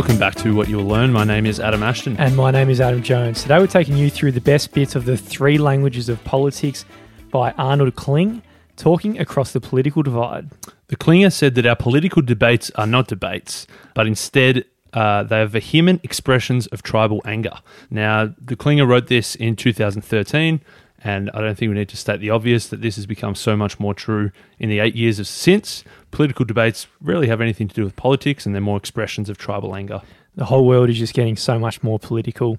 Welcome back to What You'll Learn. My name is Adam Ashton. And my name is Adam Jones. Today we're taking you through the best bits of the three languages of politics by Arnold Kling, talking across the political divide. The Klinger said that our political debates are not debates, but instead uh, they are vehement expressions of tribal anger. Now, the Klinger wrote this in 2013, and I don't think we need to state the obvious that this has become so much more true in the eight years of since. Political debates rarely have anything to do with politics, and they're more expressions of tribal anger. The whole world is just getting so much more political.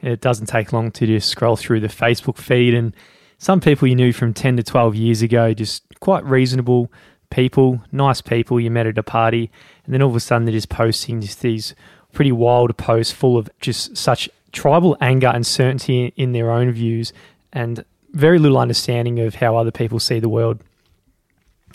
It doesn't take long to just scroll through the Facebook feed, and some people you knew from 10 to 12 years ago, just quite reasonable people, nice people you met at a party, and then all of a sudden they're just posting just these pretty wild posts full of just such tribal anger and certainty in their own views and very little understanding of how other people see the world.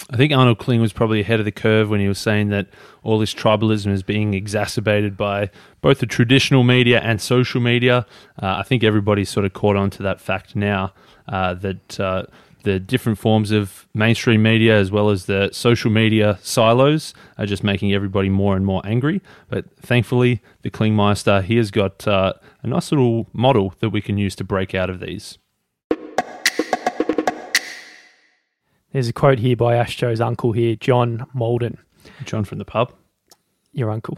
I think Arnold Kling was probably ahead of the curve when he was saying that all this tribalism is being exacerbated by both the traditional media and social media. Uh, I think everybody's sort of caught on to that fact now uh, that uh, the different forms of mainstream media as well as the social media silos are just making everybody more and more angry. But thankfully, the Klingmeister, he has got uh, a nice little model that we can use to break out of these. There's a quote here by Astro's uncle here, John Malden. John from the pub. Your uncle.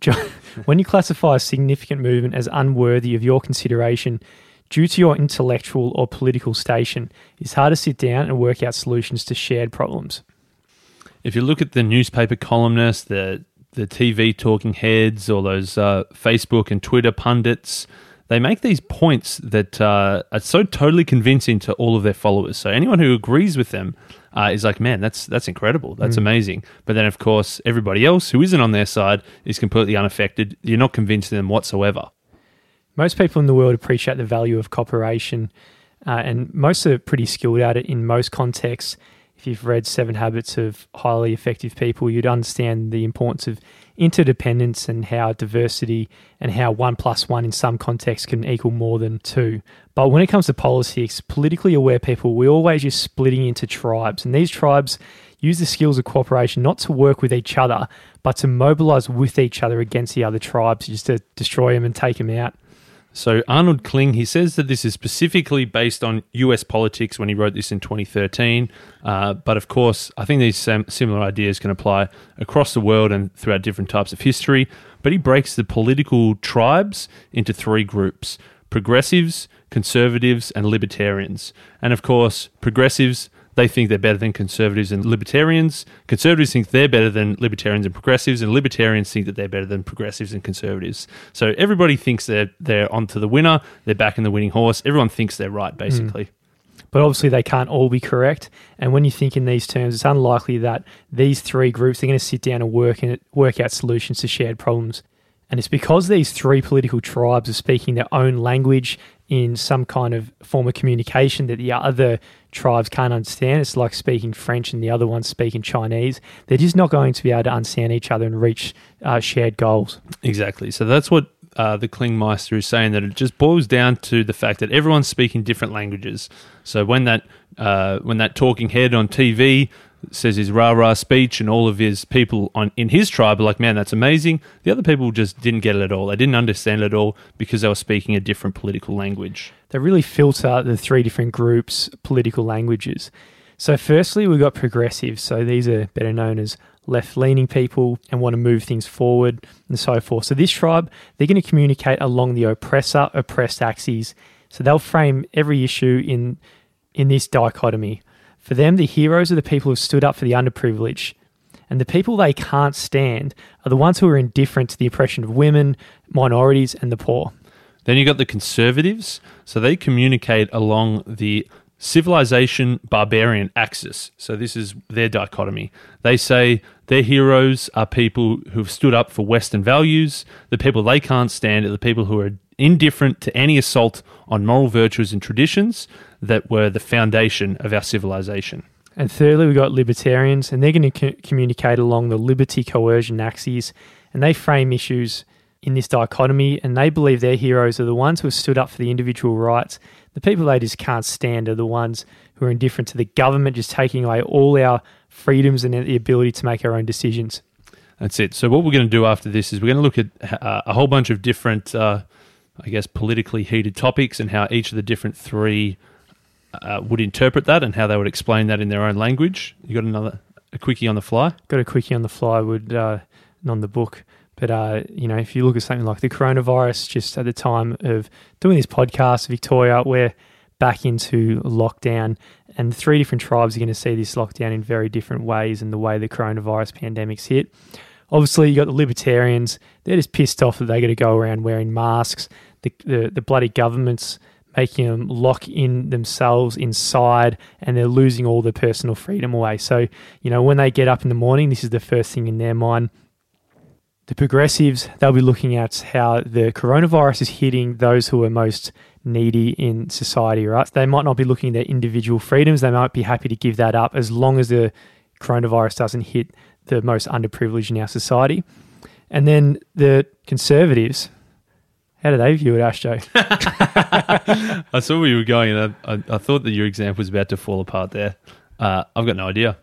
John, when you classify a significant movement as unworthy of your consideration due to your intellectual or political station, it's hard to sit down and work out solutions to shared problems. If you look at the newspaper columnists, the the TV talking heads, or those uh, Facebook and Twitter pundits, they make these points that uh, are so totally convincing to all of their followers. So anyone who agrees with them uh, is like, man, that's that's incredible, that's mm. amazing. But then, of course, everybody else who isn't on their side is completely unaffected. You're not convincing them whatsoever. Most people in the world appreciate the value of cooperation, uh, and most are pretty skilled at it in most contexts. If you've read Seven Habits of Highly Effective People, you'd understand the importance of interdependence and how diversity and how one plus one in some contexts can equal more than two. But when it comes to politics, politically aware people, we're always just splitting into tribes. And these tribes use the skills of cooperation not to work with each other, but to mobilize with each other against the other tribes just to destroy them and take them out. So Arnold Kling, he says that this is specifically based on US politics when he wrote this in 2013. Uh, but of course, I think these similar ideas can apply across the world and throughout different types of history. But he breaks the political tribes into three groups progressives, conservatives, and libertarians. And of course, progressives they think they're better than conservatives and libertarians. Conservatives think they're better than libertarians and progressives, and libertarians think that they're better than progressives and conservatives. So everybody thinks they're they're onto the winner. They're back in the winning horse. Everyone thinks they're right, basically. Mm. But obviously, they can't all be correct. And when you think in these terms, it's unlikely that these three groups are going to sit down and work and work out solutions to shared problems. And it's because these three political tribes are speaking their own language in some kind of form of communication that the other tribes can't understand. It's like speaking French and the other ones speaking Chinese. They're just not going to be able to understand each other and reach uh, shared goals. Exactly. So that's what uh, the Klingmeister is saying that it just boils down to the fact that everyone's speaking different languages. So when that uh, when that talking head on TV says his rah rah speech, and all of his people on in his tribe are like, man, that's amazing. The other people just didn't get it at all. They didn't understand it at all because they were speaking a different political language. They really filter the three different groups' political languages. So, firstly, we've got progressives. So, these are better known as left leaning people and want to move things forward and so forth. So, this tribe, they're going to communicate along the oppressor oppressed axes. So, they'll frame every issue in, in this dichotomy for them, the heroes are the people who have stood up for the underprivileged. And the people they can't stand are the ones who are indifferent to the oppression of women, minorities, and the poor. Then you've got the conservatives. So they communicate along the civilization barbarian axis. So this is their dichotomy. They say their heroes are people who've stood up for Western values. The people they can't stand are the people who are indifferent to any assault on moral virtues and traditions that were the foundation of our civilization. And thirdly, we've got libertarians, and they're going to co- communicate along the liberty coercion axes, and they frame issues in this dichotomy, and they believe their heroes are the ones who have stood up for the individual rights. The people they just can't stand are the ones who are indifferent to the government just taking away all our freedoms and the ability to make our own decisions. That's it. So what we're going to do after this is we're going to look at uh, a whole bunch of different, uh, I guess, politically heated topics and how each of the different three uh, would interpret that and how they would explain that in their own language. You got another a quickie on the fly? Got a quickie on the fly. Would uh, on the book. But uh, you know, if you look at something like the coronavirus, just at the time of doing this podcast, Victoria, we're back into lockdown, and three different tribes are going to see this lockdown in very different ways, and the way the coronavirus pandemic's hit. Obviously, you got the libertarians; they're just pissed off that they got to go around wearing masks. The, the the bloody governments making them lock in themselves inside, and they're losing all their personal freedom away. So, you know, when they get up in the morning, this is the first thing in their mind the progressives, they'll be looking at how the coronavirus is hitting those who are most needy in society, right? They might not be looking at their individual freedoms. They might be happy to give that up as long as the coronavirus doesn't hit the most underprivileged in our society. And then the conservatives, how do they view it, Ashjo? I saw where you were going, and I, I, I, thought that your example was about to fall apart there. Uh, I've got no idea.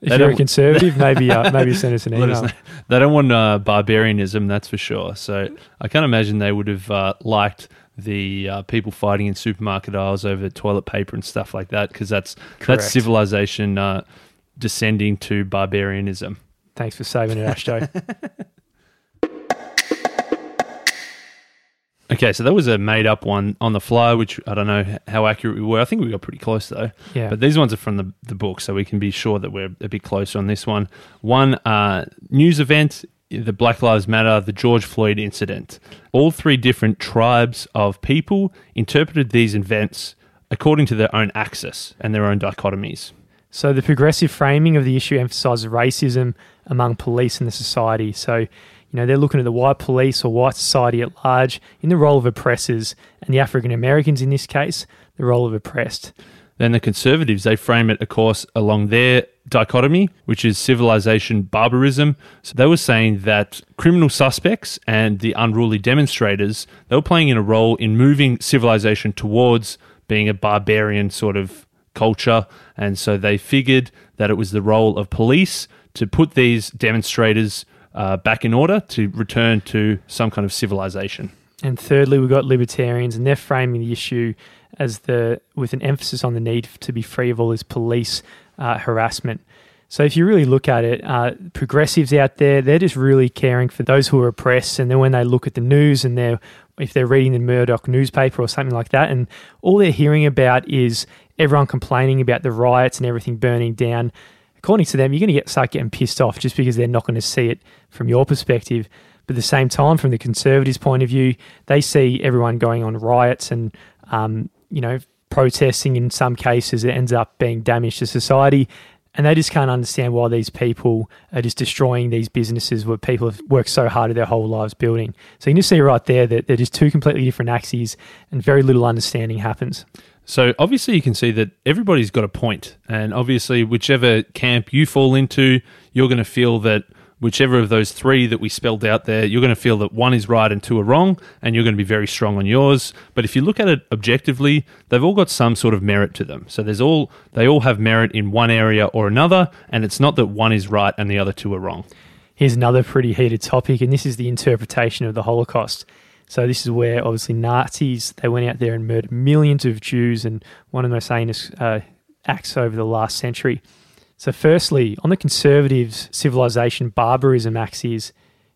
If you're a conservative, maybe uh, maybe send us an email. Us they don't want uh, barbarianism, that's for sure. So I can't imagine they would have uh, liked the uh, people fighting in supermarket aisles over toilet paper and stuff like that, because that's Correct. that's civilization uh, descending to barbarianism. Thanks for saving it, Ashjo. Okay, so that was a made up one on the fly, which I don't know how accurate we were. I think we got pretty close though. Yeah. But these ones are from the, the book, so we can be sure that we're a bit closer on this one. One uh, news event the Black Lives Matter, the George Floyd incident. All three different tribes of people interpreted these events according to their own axis and their own dichotomies. So the progressive framing of the issue emphasizes racism among police and the society. So you know, they're looking at the white police or white society at large in the role of oppressors, and the African Americans in this case, the role of oppressed. Then the conservatives, they frame it, of course, along their dichotomy, which is civilization barbarism. So they were saying that criminal suspects and the unruly demonstrators, they were playing in a role in moving civilization towards being a barbarian sort of culture. And so they figured that it was the role of police to put these demonstrators uh, back in order to return to some kind of civilization. And thirdly, we've got libertarians, and they're framing the issue as the with an emphasis on the need to be free of all this police uh, harassment. So if you really look at it, uh, progressives out there, they're just really caring for those who are oppressed. And then when they look at the news and they're if they're reading the Murdoch newspaper or something like that, and all they're hearing about is everyone complaining about the riots and everything burning down according to them, you're going to get start getting pissed off just because they're not going to see it from your perspective. But at the same time, from the Conservatives' point of view, they see everyone going on riots and, um, you know, protesting in some cases. It ends up being damage to society. And they just can't understand why these people are just destroying these businesses where people have worked so hard their whole lives building. So you can just see right there that they're just two completely different axes and very little understanding happens. So obviously, you can see that everybody's got a point, and obviously, whichever camp you fall into, you're going to feel that whichever of those three that we spelled out there, you're going to feel that one is right and two are wrong, and you're going to be very strong on yours. But if you look at it objectively, they've all got some sort of merit to them. So there's all they all have merit in one area or another, and it's not that one is right and the other two are wrong. Here's another pretty heated topic, and this is the interpretation of the Holocaust. So this is where obviously Nazis they went out there and murdered millions of Jews, and one of the most heinous uh, acts over the last century. So, firstly, on the conservatives' civilization barbarism axis,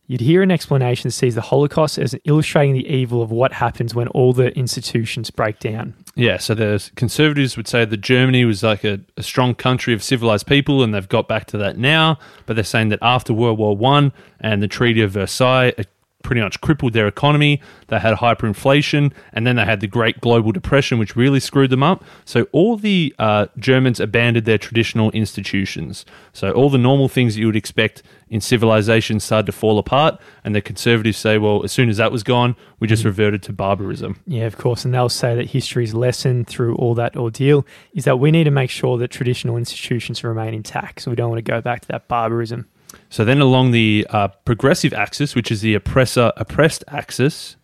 you'd hear an explanation that sees the Holocaust as illustrating the evil of what happens when all the institutions break down. Yeah, so the conservatives would say that Germany was like a, a, strong country of civilized people, and they've got back to that now. But they're saying that after World War One and the Treaty of Versailles, it pretty much crippled their economy. They had hyperinflation, and then they had the Great Global Depression, which really screwed them up. So all the uh, Germans abandoned their traditional institutions. So all the normal things that you would expect in civilization started to fall apart, and the conservatives say, well, as soon as that was gone, we just mm. reverted to barbarism. Yeah, of course. And they'll say that history's lesson through all that ordeal is that we need to make sure that traditional institutions remain intact. So we don't want to go back to that barbarism. So then along the uh, progressive axis, which is the oppressor oppressed axis,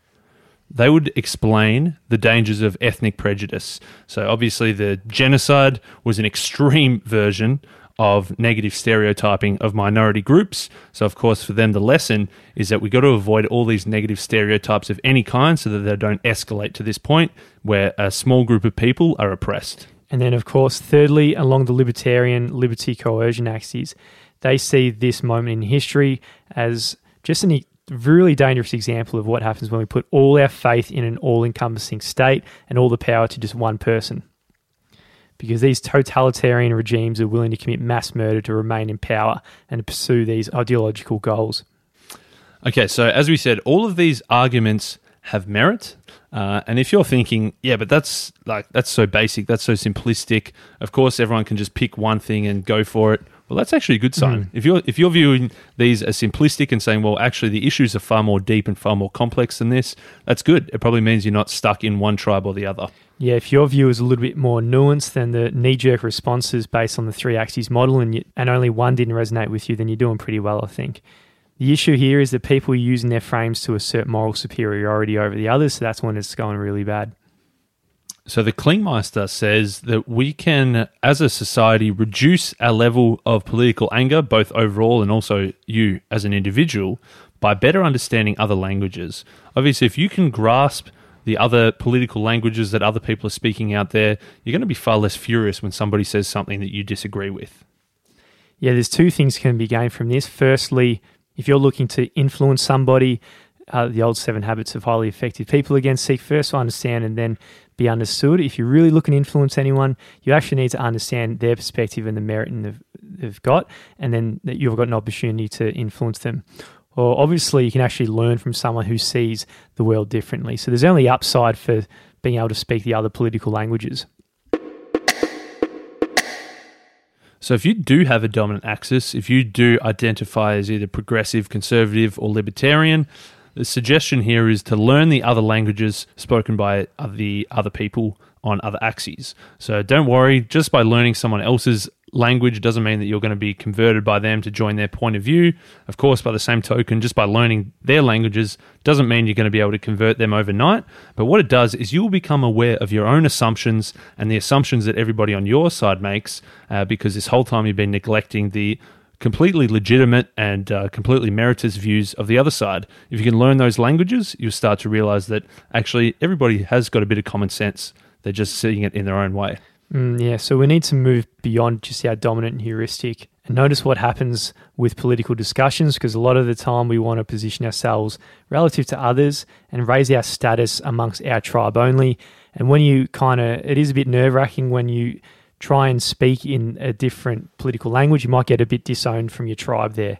they would explain the dangers of ethnic prejudice. So obviously the genocide was an extreme version of negative stereotyping of minority groups. So, of course, for them, the lesson is that we've got to avoid all these negative stereotypes of any kind so that they don't escalate to this point where a small group of people are oppressed. And then, of course, thirdly, along the libertarian liberty coercion axis, they see this moment in history as just a really dangerous example of what happens when we put all our faith in an all encompassing state and all the power to just one person because these totalitarian regimes are willing to commit mass murder to remain in power and to pursue these ideological goals. Okay, so as we said, all of these arguments have merit. Uh, and if you're thinking, yeah, but that's like that's so basic, that's so simplistic. Of course, everyone can just pick one thing and go for it. Well, that's actually a good sign. Mm. If you're if you're viewing these as simplistic and saying, well, actually the issues are far more deep and far more complex than this, that's good. It probably means you're not stuck in one tribe or the other. Yeah, if your view is a little bit more nuanced than the knee jerk responses based on the three axes model, and you, and only one didn't resonate with you, then you're doing pretty well, I think. The issue here is that people are using their frames to assert moral superiority over the others, so that's when it's going really bad. So the Klingmeister says that we can, as a society, reduce our level of political anger, both overall and also you as an individual, by better understanding other languages. Obviously, if you can grasp the other political languages that other people are speaking out there, you're going to be far less furious when somebody says something that you disagree with. Yeah, there's two things can be gained from this. Firstly, if you're looking to influence somebody, uh, the old seven habits of highly effective people again, seek first to understand and then be understood. If you're really looking to influence anyone, you actually need to understand their perspective and the merit in the, they've got, and then that you've got an opportunity to influence them. Or obviously, you can actually learn from someone who sees the world differently. So there's only upside for being able to speak the other political languages. So, if you do have a dominant axis, if you do identify as either progressive, conservative, or libertarian, the suggestion here is to learn the other languages spoken by the other people on other axes. So don't worry, just by learning someone else's language doesn't mean that you're going to be converted by them to join their point of view. Of course, by the same token, just by learning their languages doesn't mean you're going to be able to convert them overnight. But what it does is you will become aware of your own assumptions and the assumptions that everybody on your side makes uh, because this whole time you've been neglecting the completely legitimate and uh, completely meritorious views of the other side. If you can learn those languages, you'll start to realize that actually everybody has got a bit of common sense. They're just seeing it in their own way. Mm, yeah, so we need to move beyond just our dominant heuristic and notice what happens with political discussions because a lot of the time we want to position ourselves relative to others and raise our status amongst our tribe only. And when you kind of, it is a bit nerve wracking when you try and speak in a different political language, you might get a bit disowned from your tribe there.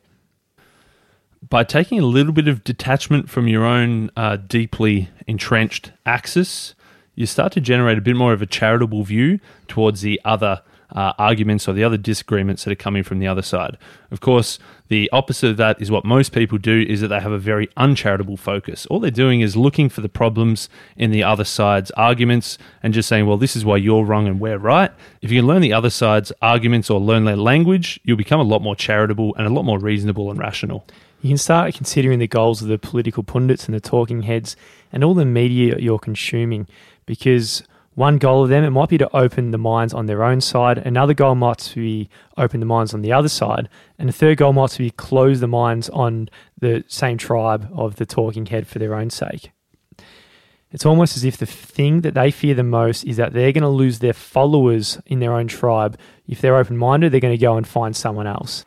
By taking a little bit of detachment from your own uh, deeply entrenched axis, you start to generate a bit more of a charitable view towards the other uh, arguments or the other disagreements that are coming from the other side. Of course, the opposite of that is what most people do is that they have a very uncharitable focus. All they're doing is looking for the problems in the other side's arguments and just saying, well, this is why you're wrong and we're right. If you can learn the other side's arguments or learn their language, you'll become a lot more charitable and a lot more reasonable and rational. You can start considering the goals of the political pundits and the talking heads and all the media you're consuming because one goal of them, it might be to open the minds on their own side. Another goal might be open the minds on the other side. And the third goal might be close the minds on the same tribe of the talking head for their own sake. It's almost as if the thing that they fear the most is that they're going to lose their followers in their own tribe. If they're open minded, they're going to go and find someone else.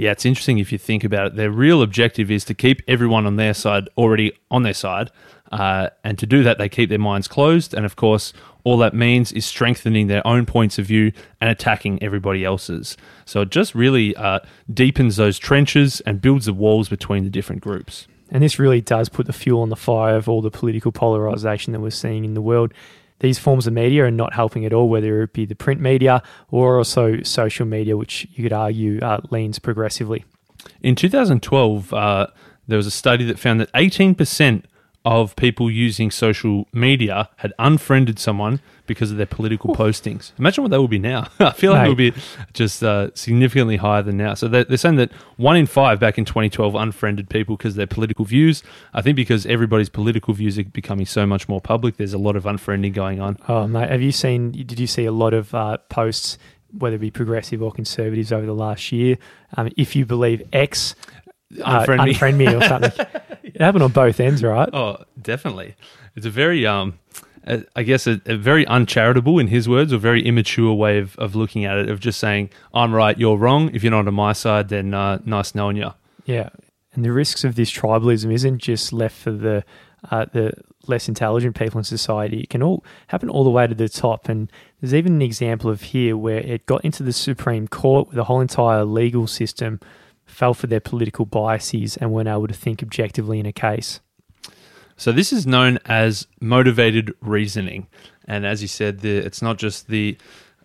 Yeah, it's interesting if you think about it. Their real objective is to keep everyone on their side already on their side. Uh, and to do that, they keep their minds closed. And of course, all that means is strengthening their own points of view and attacking everybody else's. So it just really uh, deepens those trenches and builds the walls between the different groups. And this really does put the fuel on the fire of all the political polarization that we're seeing in the world. These forms of media are not helping at all, whether it be the print media or also social media, which you could argue uh, leans progressively. In 2012, uh, there was a study that found that 18% of people using social media had unfriended someone because of their political Ooh. postings. Imagine what that would be now. I feel like Mate. it would be just uh, significantly higher than now. So they're, they're, saying that one in five back in 2012 unfriended people because of their political views. I think because everybody's political views are becoming so much more public, there's a lot of unfriending going on. Oh, mate, have you seen? Did you see a lot of uh, posts whether it be progressive or conservatives over the last year. Um, if you believe X, uh, Unfriend me. unfriend me or something. It happened on both ends, right? Oh, definitely. It's a very, um, uh, I guess, a, a very uncharitable, in his words, or very immature way of, of looking at it, of just saying, I'm right, you're wrong. If you're not on my side, then uh, nice knowing you. Yeah, and the risks of this tribalism isn't just left for the uh, the less intelligent people in society. It can all happen all the way to the top. And there's even an example of here where it got into the Supreme Court, with the whole entire legal system fell for their political biases and weren't able to think objectively in a case. So this is known as motivated reasoning, and as you said, the, it's not just the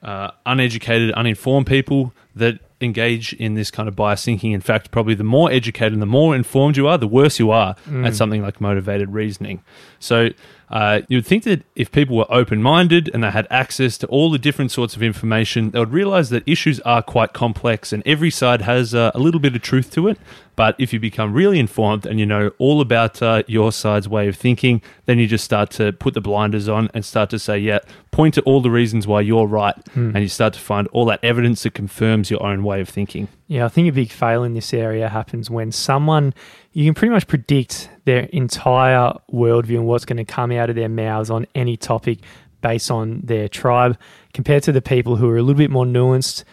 uh, uneducated, uninformed people that engage in this kind of bias thinking. In fact, probably the more educated and the more informed you are, the worse you are Mm. at something like motivated reasoning. So uh, you would think that if people were open minded and they had access to all the different sorts of information, they would realize that issues are quite complex and every side has uh, a little bit of truth to it. But if you become really informed and you know all about uh, your side's way of thinking, then you just start to put the blinders on and start to say, yeah, point to all the reasons why you're right. And you start to find all that evidence that confirms your own way of thinking. Yeah, I think a big fail in this area happens when someone you can pretty much predict their entire worldview and what's going to come out of their mouths on any topic based on their tribe, compared to the people who are a little bit more nuanced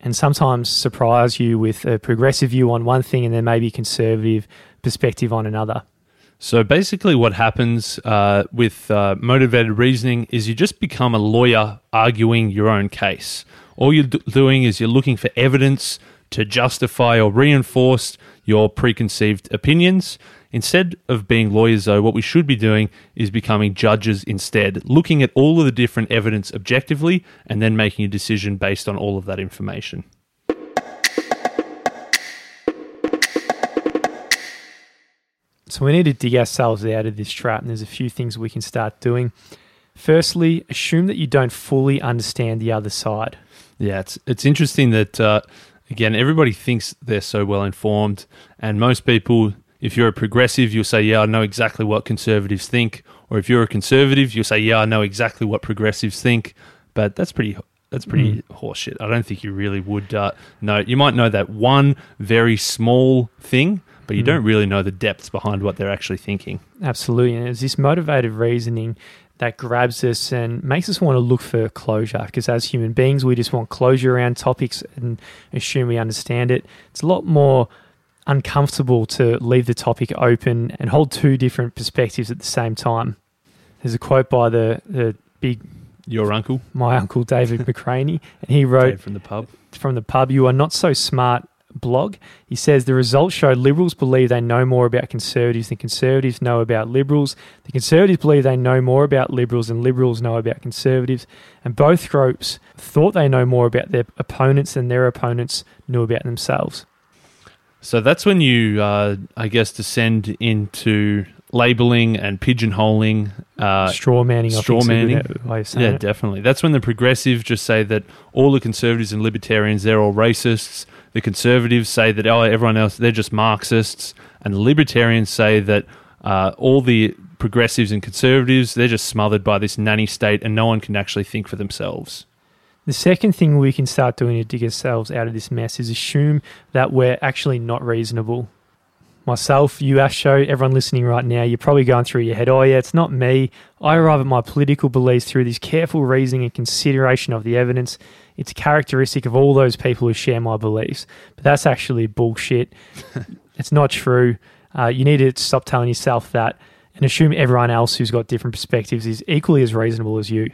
and sometimes surprise you with a progressive view on one thing and then maybe a conservative perspective on another. So basically, what happens uh, with uh, motivated reasoning is you just become a lawyer arguing your own case. All you're d- doing is you're looking for evidence to justify or reinforce your preconceived opinions. Instead of being lawyers, though, what we should be doing is becoming judges instead, looking at all of the different evidence objectively and then making a decision based on all of that information. So we need to dig ourselves out of this trap, and there's a few things we can start doing. Firstly, assume that you don't fully understand the other side. Yeah, it's it's interesting that uh, again everybody thinks they're so well informed, and most people, if you're a progressive, you'll say, "Yeah, I know exactly what conservatives think," or if you're a conservative, you'll say, "Yeah, I know exactly what progressives think." But that's pretty that's pretty horseshit. I don't think you really would uh, know. You might know that one very small thing, but you Mm. don't really know the depths behind what they're actually thinking. Absolutely. And it's this motivated reasoning that grabs us and makes us want to look for closure because as human beings, we just want closure around topics and assume we understand it. It's a lot more uncomfortable to leave the topic open and hold two different perspectives at the same time. There's a quote by the, the big, Your uncle, my uncle David McRaney, and he wrote, Dave from the pub. from the pub, You Are Not So Smart blog. He says the results show liberals believe they know more about conservatives than conservatives know about liberals. The conservatives believe they know more about liberals than liberals know about conservatives. And both groups thought they know more about their opponents than their opponents knew about themselves. So that's when you, uh, I guess, descend into labeling and pigeonholing. Uh, straw manning, straw think, is a manning. good way of saying yeah, it. definitely. That's when the progressives just say that all the conservatives and libertarians they're all racists. The conservatives say that oh, everyone else they're just Marxists, and the libertarians say that uh, all the progressives and conservatives they're just smothered by this nanny state, and no one can actually think for themselves. The second thing we can start doing to dig ourselves out of this mess is assume that we're actually not reasonable. Myself, you, Asho, everyone listening right now, you're probably going through your head, oh, yeah, it's not me. I arrive at my political beliefs through this careful reasoning and consideration of the evidence. It's characteristic of all those people who share my beliefs. But that's actually bullshit. it's not true. Uh, you need to stop telling yourself that and assume everyone else who's got different perspectives is equally as reasonable as you.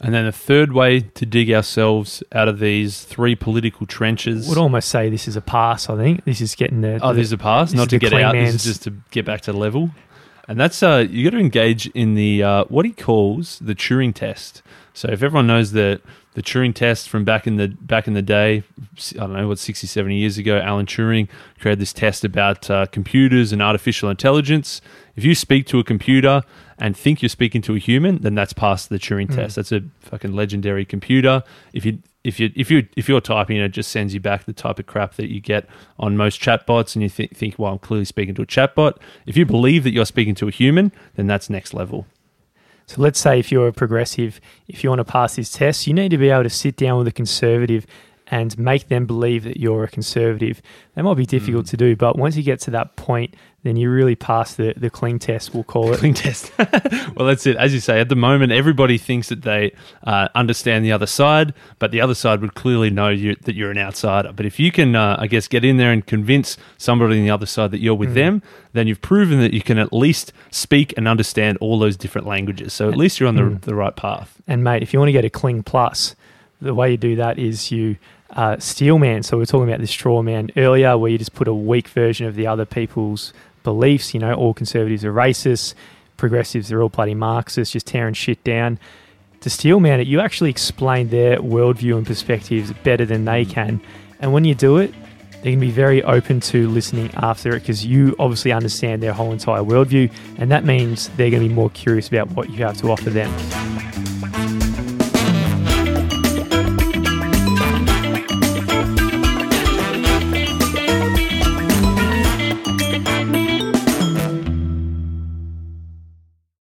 And then the third way to dig ourselves out of these three political trenches. would almost say this is a pass. I think this is getting the. Oh, the- this is a pass, not to get out. This is just to get back to level. And that's uh, you got to engage in the uh, what he calls the Turing test. So if everyone knows the the Turing test from back in the back in the day, I don't know what 60, 70 years ago, Alan Turing created this test about uh, computers and artificial intelligence. If you speak to a computer and think you're speaking to a human, then that's past the Turing Mm. test. That's a fucking legendary computer. If you if you if you if you're typing, it just sends you back the type of crap that you get on most chatbots, and you think think, well, I'm clearly speaking to a chatbot. If you believe that you're speaking to a human, then that's next level. So let's say if you're a progressive, if you want to pass this test, you need to be able to sit down with a conservative and make them believe that you're a conservative. That might be difficult mm. to do, but once you get to that point, then you really pass the, the Kling test, we'll call it. Kling test. well, that's it. As you say, at the moment, everybody thinks that they uh, understand the other side, but the other side would clearly know you, that you're an outsider. But if you can, uh, I guess, get in there and convince somebody on the other side that you're with mm. them, then you've proven that you can at least speak and understand all those different languages. So at least you're on the, mm. the right path. And, mate, if you want to get a Kling plus, the way you do that is you uh, steel man. So we are talking about the straw man earlier, where you just put a weak version of the other people's beliefs. You know, all conservatives are racist, progressives are all bloody Marxists, just tearing shit down. To steel man it, you actually explain their worldview and perspectives better than they can. And when you do it, they can be very open to listening after it because you obviously understand their whole entire worldview, and that means they're going to be more curious about what you have to offer them.